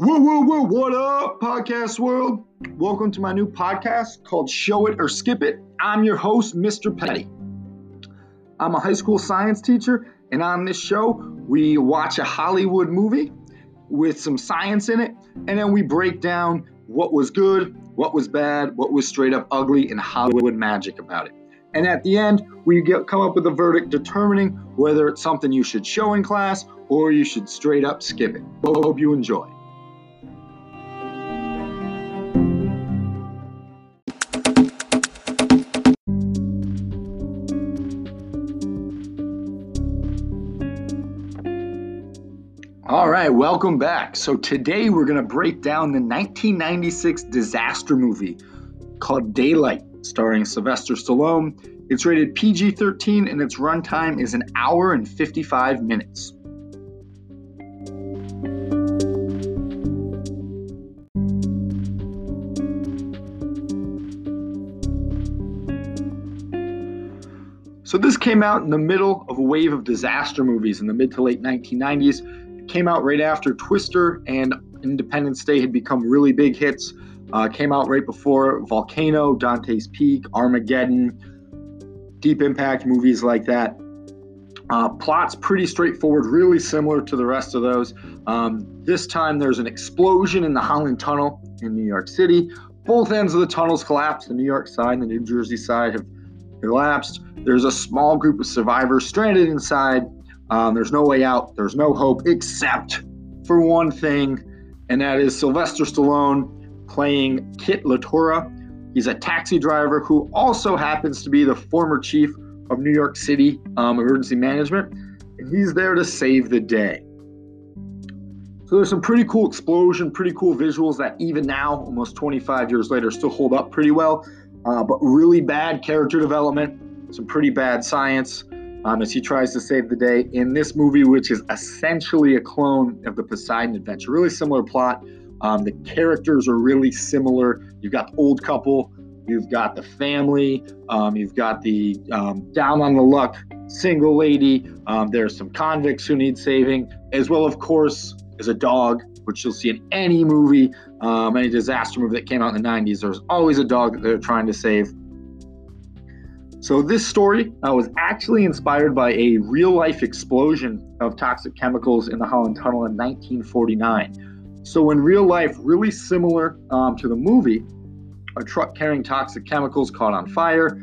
Woo, woo, woo, what up, podcast world? Welcome to my new podcast called Show It or Skip It. I'm your host, Mr. Petty. I'm a high school science teacher, and on this show, we watch a Hollywood movie with some science in it, and then we break down what was good, what was bad, what was straight up ugly, and Hollywood magic about it. And at the end, we get, come up with a verdict determining whether it's something you should show in class or you should straight up skip it. Hope you enjoy. All right, welcome back. So today we're going to break down the 1996 disaster movie called Daylight, starring Sylvester Stallone. It's rated PG 13 and its runtime is an hour and 55 minutes. So, this came out in the middle of a wave of disaster movies in the mid to late 1990s. Came out right after Twister and Independence Day had become really big hits. Uh, came out right before Volcano, Dante's Peak, Armageddon, Deep Impact, movies like that. Uh, plot's pretty straightforward, really similar to the rest of those. Um, this time there's an explosion in the Holland Tunnel in New York City. Both ends of the tunnels collapsed. The New York side and the New Jersey side have collapsed. There's a small group of survivors stranded inside. Um, there's no way out. There's no hope except for one thing, and that is Sylvester Stallone playing Kit Latura. He's a taxi driver who also happens to be the former chief of New York City um, Emergency Management, and he's there to save the day. So there's some pretty cool explosion, pretty cool visuals that even now, almost 25 years later, still hold up pretty well. Uh, but really bad character development, some pretty bad science um, as he tries to save the day in this movie, which is essentially a clone of the Poseidon Adventure. Really similar plot. Um, the characters are really similar. You've got the old couple, you've got the family, um, you've got the um, down on the luck single lady. Um, there's some convicts who need saving, as well, of course, as a dog, which you'll see in any movie, um, any disaster movie that came out in the 90s. There's always a dog that they're trying to save. So, this story uh, was actually inspired by a real life explosion of toxic chemicals in the Holland Tunnel in 1949. So, in real life, really similar um, to the movie, a truck carrying toxic chemicals caught on fire.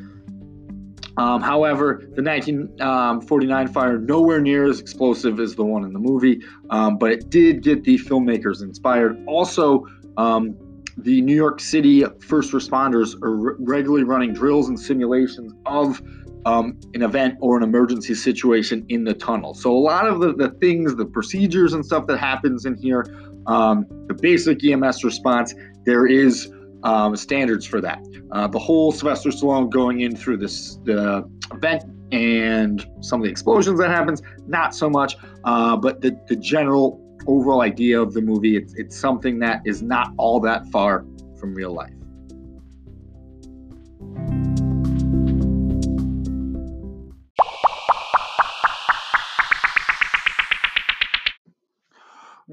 Um, however, the 1949 um, fire nowhere near as explosive as the one in the movie, um, but it did get the filmmakers inspired. Also, um, the New York City first responders are re- regularly running drills and simulations of um, an event or an emergency situation in the tunnel. So a lot of the, the things, the procedures and stuff that happens in here um, the basic EMS response, there is um, standards for that. Uh, the whole Sylvester Stallone going in through this the event and some of the explosions that happens, not so much. Uh, but the, the general overall idea of the movie, it's, it's something that is not all that far from real life.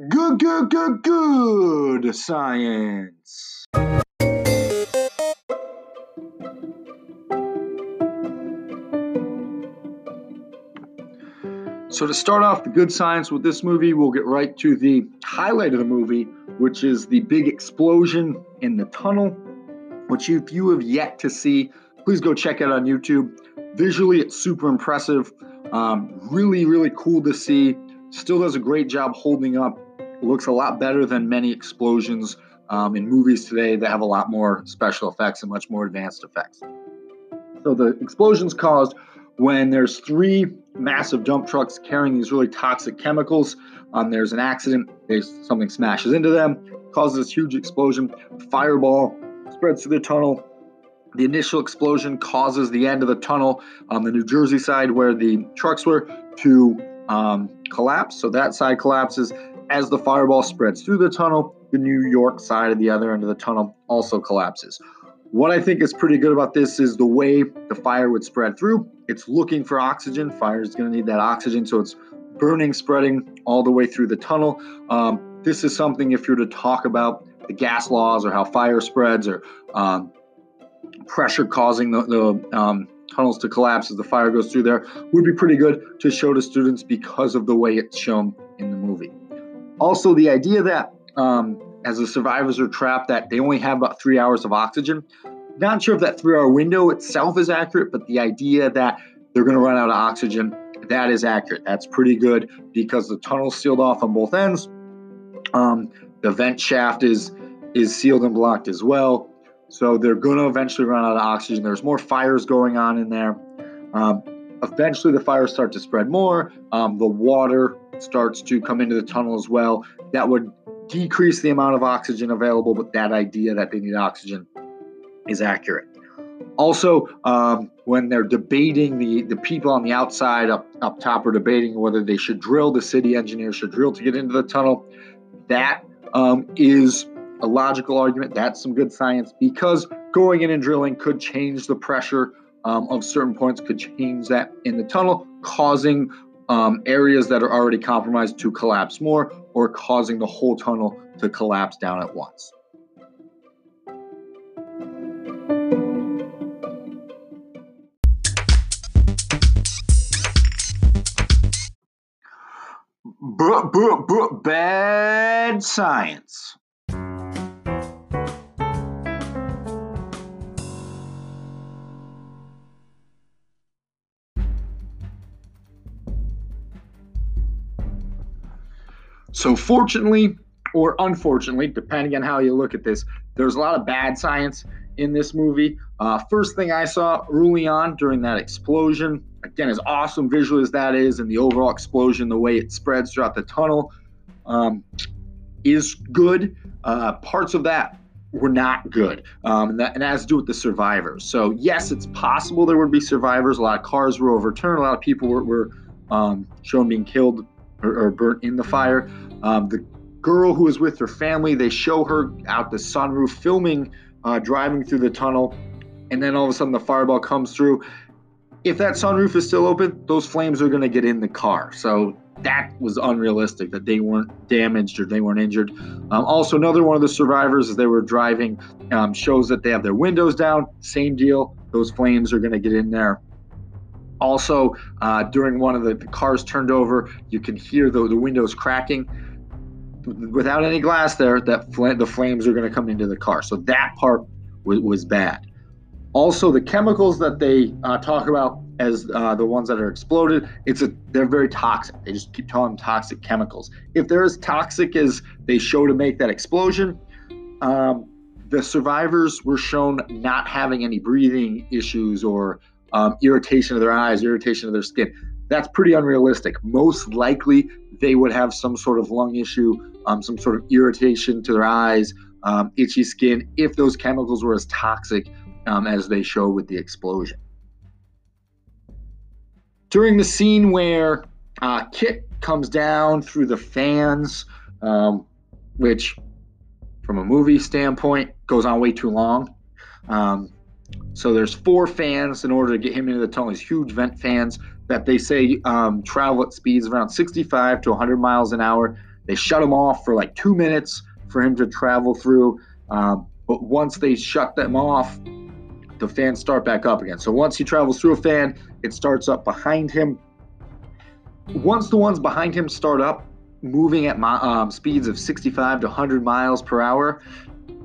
Good, good, good, good science. So, to start off the good science with this movie, we'll get right to the highlight of the movie, which is the big explosion in the tunnel, which if you have yet to see, please go check it on YouTube. Visually, it's super impressive. Um, really, really cool to see. Still does a great job holding up looks a lot better than many explosions um, in movies today that have a lot more special effects and much more advanced effects. So the explosions caused when there's three massive dump trucks carrying these really toxic chemicals. Um, there's an accident. There's something smashes into them, causes this huge explosion. Fireball spreads through the tunnel. The initial explosion causes the end of the tunnel on the New Jersey side where the trucks were to um, collapse. So that side collapses. As the fireball spreads through the tunnel, the New York side of the other end of the tunnel also collapses. What I think is pretty good about this is the way the fire would spread through. It's looking for oxygen. Fire is going to need that oxygen, so it's burning, spreading all the way through the tunnel. Um, this is something if you're to talk about the gas laws or how fire spreads or um, pressure causing the, the um, tunnels to collapse as the fire goes through there would be pretty good to show to students because of the way it's shown in the movie. Also, the idea that um, as the survivors are trapped, that they only have about three hours of oxygen. Not sure if that three-hour window itself is accurate, but the idea that they're going to run out of oxygen, that is accurate. That's pretty good because the tunnel's sealed off on both ends. Um, the vent shaft is is sealed and blocked as well. So they're going to eventually run out of oxygen. There's more fires going on in there. Um, eventually, the fires start to spread more. Um, the water starts to come into the tunnel as well. That would decrease the amount of oxygen available, but that idea that they need oxygen is accurate. Also, um, when they're debating the, the people on the outside up, up top are debating whether they should drill, the city engineer should drill to get into the tunnel. That um, is a logical argument. That's some good science because going in and drilling could change the pressure um, of certain points, could change that in the tunnel, causing um, areas that are already compromised to collapse more or causing the whole tunnel to collapse down at once. Bad science. So, fortunately or unfortunately, depending on how you look at this, there's a lot of bad science in this movie. Uh, first thing I saw early on during that explosion, again, as awesome visually as that is, and the overall explosion, the way it spreads throughout the tunnel, um, is good. Uh, parts of that were not good, um, and, that, and that has to do with the survivors. So, yes, it's possible there would be survivors. A lot of cars were overturned, a lot of people were, were um, shown being killed or, or burnt in the fire. Um, the girl who is with her family, they show her out the sunroof filming, uh, driving through the tunnel, and then all of a sudden the fireball comes through. If that sunroof is still open, those flames are going to get in the car. So that was unrealistic that they weren't damaged or they weren't injured. Um, also, another one of the survivors, as they were driving, um, shows that they have their windows down. Same deal. Those flames are going to get in there. Also, uh, during one of the, the, cars turned over, you can hear the, the windows cracking without any glass there, that fl- the flames are going to come into the car. So that part was, was bad. Also, the chemicals that they uh, talk about as uh, the ones that are exploded, it's a they're very toxic. They just keep calling them toxic chemicals. If they're as toxic as they show to make that explosion, um, the survivors were shown not having any breathing issues or um, irritation of their eyes, irritation of their skin. That's pretty unrealistic. Most likely, they would have some sort of lung issue um, some sort of irritation to their eyes, um, itchy skin, if those chemicals were as toxic um, as they show with the explosion. During the scene where uh, Kit comes down through the fans, um, which, from a movie standpoint, goes on way too long. Um, so there's four fans in order to get him into the tunnel. These huge vent fans that they say um, travel at speeds around 65 to 100 miles an hour. They shut him off for like two minutes for him to travel through. Um, but once they shut them off, the fans start back up again. So once he travels through a fan, it starts up behind him. Once the ones behind him start up, moving at um, speeds of 65 to 100 miles per hour,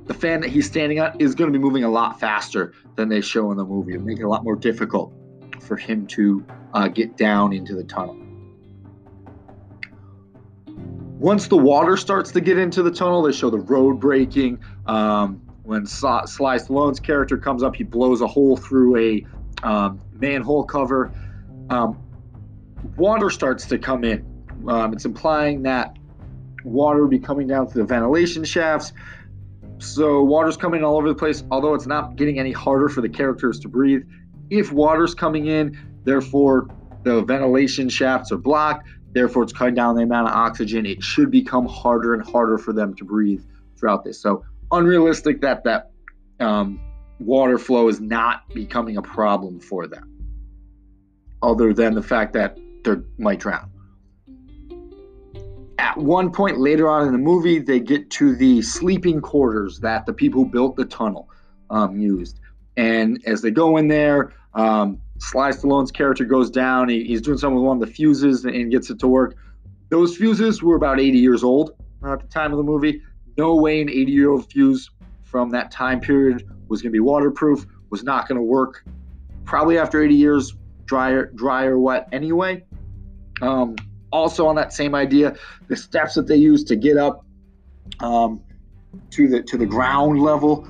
the fan that he's standing on is going to be moving a lot faster than they show in the movie, making it a lot more difficult for him to uh, get down into the tunnel. Once the water starts to get into the tunnel, they show the road breaking. Um, when Sly Stallone's character comes up, he blows a hole through a um, manhole cover. Um, water starts to come in. Um, it's implying that water will be coming down through the ventilation shafts. So water's coming all over the place, although it's not getting any harder for the characters to breathe. If water's coming in, therefore the ventilation shafts are blocked. Therefore, it's cutting down the amount of oxygen. It should become harder and harder for them to breathe throughout this. So, unrealistic that that um, water flow is not becoming a problem for them, other than the fact that they might drown. at one point later on in the movie, they get to the sleeping quarters that the people who built the tunnel um, used. And as they go in there, um, Sly Stallone's character goes down. He, he's doing something with one of the fuses and gets it to work. Those fuses were about 80 years old at the time of the movie. No way an 80 year old fuse from that time period was going to be waterproof, was not going to work. Probably after 80 years, dry or wet anyway. Um, also, on that same idea, the steps that they use to get up um, to the to the ground level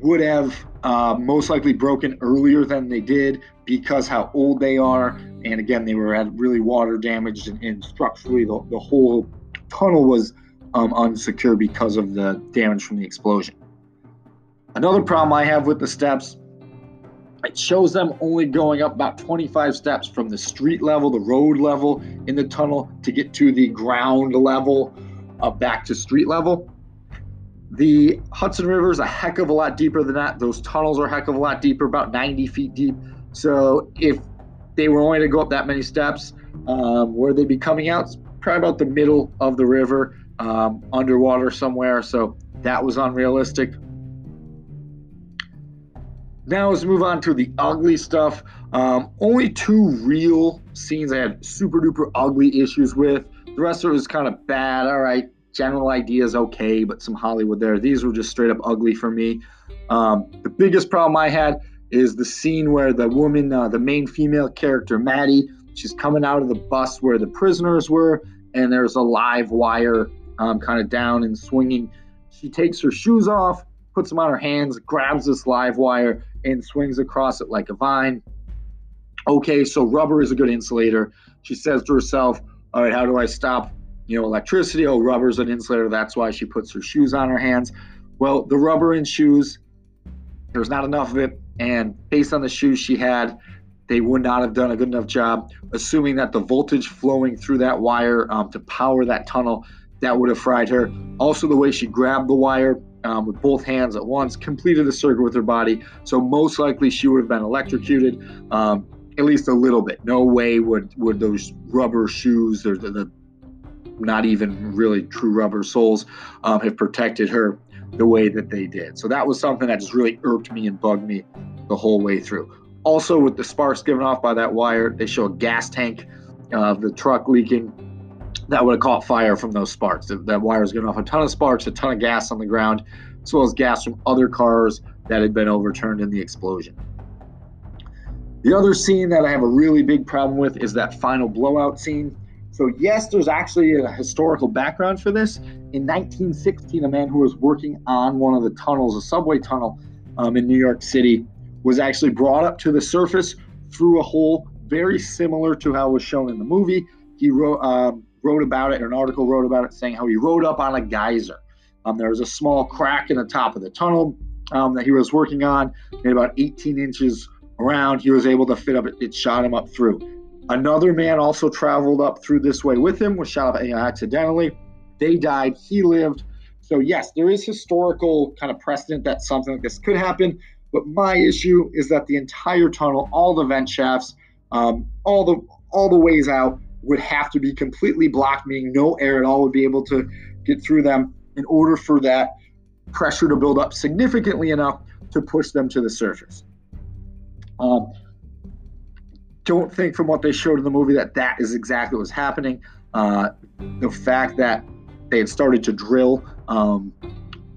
would have uh, most likely broken earlier than they did because how old they are, and again, they were had really water damaged and, and structurally the, the whole tunnel was um, unsecure because of the damage from the explosion. Another problem I have with the steps, it shows them only going up about 25 steps from the street level, the road level in the tunnel to get to the ground level uh, back to street level. The Hudson River is a heck of a lot deeper than that. Those tunnels are a heck of a lot deeper, about 90 feet deep. So if they were only to go up that many steps, um, where they'd be coming out, probably about the middle of the river, um, underwater somewhere. So that was unrealistic. Now let's move on to the ugly stuff. Um, only two real scenes I had super duper ugly issues with. The rest of it was kind of bad. All right, general ideas okay, but some Hollywood there. These were just straight up ugly for me. Um, the biggest problem I had is the scene where the woman, uh, the main female character, Maddie, she's coming out of the bus where the prisoners were, and there's a live wire um, kind of down and swinging. She takes her shoes off, puts them on her hands, grabs this live wire, and swings across it like a vine. Okay, so rubber is a good insulator. She says to herself, All right, how do I stop you know, electricity. Oh, rubber's an insulator. That's why she puts her shoes on her hands. Well, the rubber in shoes, there's not enough of it. And based on the shoes she had, they would not have done a good enough job. Assuming that the voltage flowing through that wire um, to power that tunnel, that would have fried her. Also, the way she grabbed the wire um, with both hands at once completed the circuit with her body. So most likely she would have been electrocuted. Um, at least a little bit. No way would would those rubber shoes or the, the not even really true rubber soles um, have protected her the way that they did. So that was something that just really irked me and bugged me the whole way through. Also, with the sparks given off by that wire, they show a gas tank of the truck leaking. That would have caught fire from those sparks. That wire is giving off a ton of sparks, a ton of gas on the ground, as well as gas from other cars that had been overturned in the explosion. The other scene that I have a really big problem with is that final blowout scene. So, yes, there's actually a historical background for this. In 1916, a man who was working on one of the tunnels, a subway tunnel um, in New York City, was actually brought up to the surface through a hole very similar to how it was shown in the movie. He wrote, um, wrote about it, an article wrote about it, saying how he rode up on a geyser. Um, there was a small crack in the top of the tunnel um, that he was working on, made about 18 inches around. He was able to fit up, it, it shot him up through. Another man also traveled up through this way with him, was shot up accidentally. They died. He lived. So, yes, there is historical kind of precedent that something like this could happen. But my issue is that the entire tunnel, all the vent shafts, um, all the all the ways out would have to be completely blocked, meaning no air at all would be able to get through them in order for that pressure to build up significantly enough to push them to the surface. Um, don't think from what they showed in the movie that that is exactly what was happening. Uh, the fact that they had started to drill um,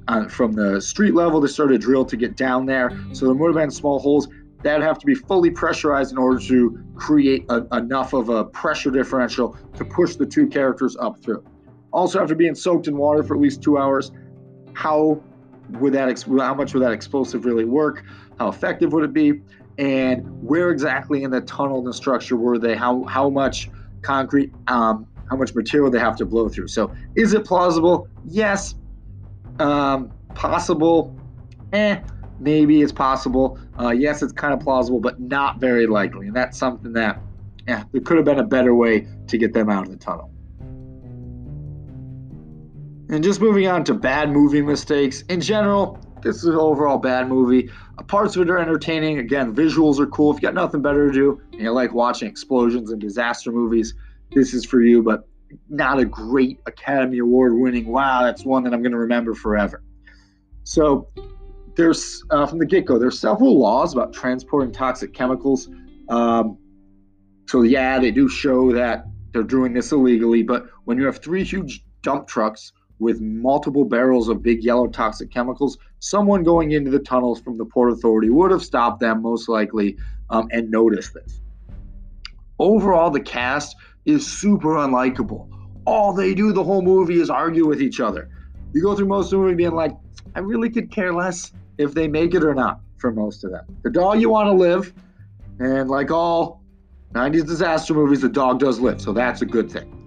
uh, from the street level, they started to drill to get down there. So there would have been small holes that have to be fully pressurized in order to create a, enough of a pressure differential to push the two characters up through. Also, after being soaked in water for at least two hours, how would that how much would that explosive really work? How effective would it be? and where exactly in the tunnel and the structure were they? How how much concrete, um, how much material they have to blow through? So is it plausible? Yes. Um, possible? Eh. Maybe it's possible. Uh, yes, it's kind of plausible, but not very likely. And that's something that, yeah, there could have been a better way to get them out of the tunnel. And just moving on to bad movie mistakes. In general, this is an overall bad movie. Uh, parts of it are entertaining. Again, visuals are cool. If you got nothing better to do and you like watching explosions and disaster movies, this is for you. But not a great Academy Award winning, wow, that's one that I'm going to remember forever. So there's, uh, from the get go, there's several laws about transporting toxic chemicals. Um, so, yeah, they do show that they're doing this illegally, but when you have three huge dump trucks with multiple barrels of big yellow toxic chemicals, someone going into the tunnels from the Port Authority would have stopped them most likely um, and noticed this. Overall, the cast is super unlikable. All they do the whole movie is argue with each other. You go through most of the movie being like, I really could care less if they make it or not for most of them. The dog you want to live, and like all 90s disaster movies, the dog does live, so that's a good thing.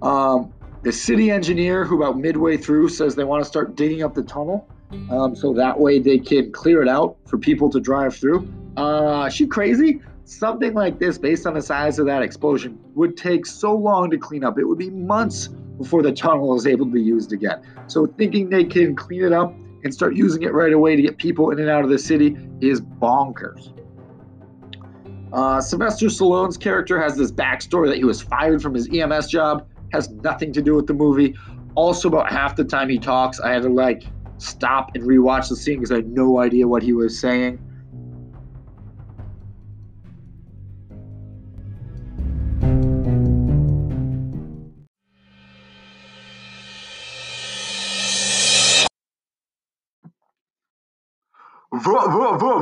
Um, the city engineer, who about midway through says they want to start digging up the tunnel, um, so that way they can clear it out for people to drive through. Uh, she crazy? Something like this, based on the size of that explosion, would take so long to clean up. It would be months before the tunnel is able to be used again. So thinking they can clean it up and start using it right away to get people in and out of the city is bonkers. Uh, Sylvester Stallone's character has this backstory that he was fired from his EMS job. Has nothing to do with the movie. Also, about half the time he talks, I had to like stop and rewatch the scene because I had no idea what he was saying.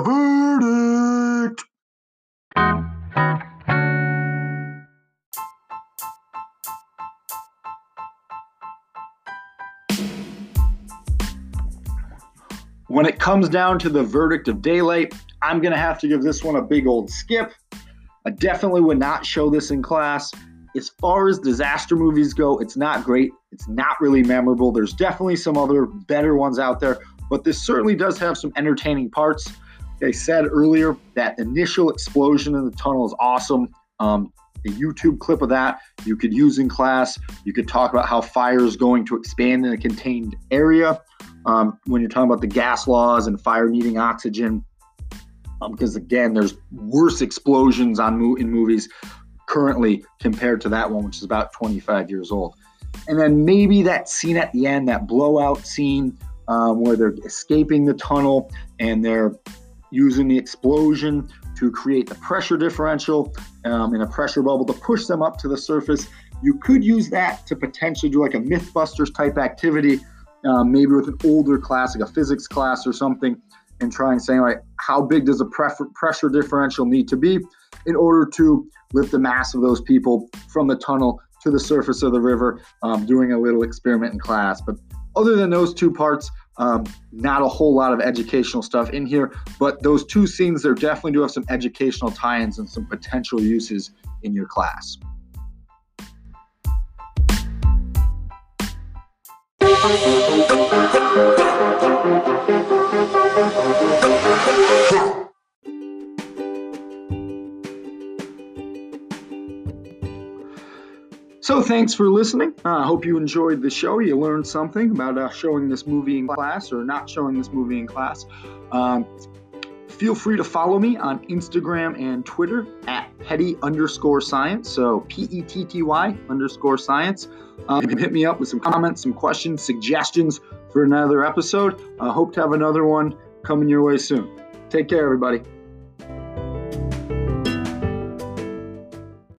Verdict. When it comes down to the verdict of daylight, I'm going to have to give this one a big old skip. I definitely would not show this in class. As far as disaster movies go, it's not great. It's not really memorable. There's definitely some other better ones out there, but this certainly does have some entertaining parts. I said earlier that initial explosion in the tunnel is awesome. Um, the YouTube clip of that you could use in class. You could talk about how fire is going to expand in a contained area um, when you're talking about the gas laws and fire needing oxygen. Um, because again, there's worse explosions on mo- in movies currently compared to that one, which is about 25 years old. And then maybe that scene at the end, that blowout scene um, where they're escaping the tunnel and they're using the explosion to create the pressure differential um, in a pressure bubble to push them up to the surface. You could use that to potentially do like a Mythbusters type activity, um, maybe with an older class, like a physics class or something, and try and say, like, how big does a pressure differential need to be in order to lift the mass of those people from the tunnel to the surface of the river, um, doing a little experiment in class. But other than those two parts, um, not a whole lot of educational stuff in here, but those two scenes there definitely do have some educational tie ins and some potential uses in your class. Thanks for listening. Uh, I uh, hope you enjoyed the show. You learned something about uh, showing this movie in class or not showing this movie in class. Um, feel free to follow me on Instagram and Twitter at petty underscore science. So P E T T Y underscore science. Um, hit me up with some comments, some questions, suggestions for another episode. I uh, hope to have another one coming your way soon. Take care, everybody.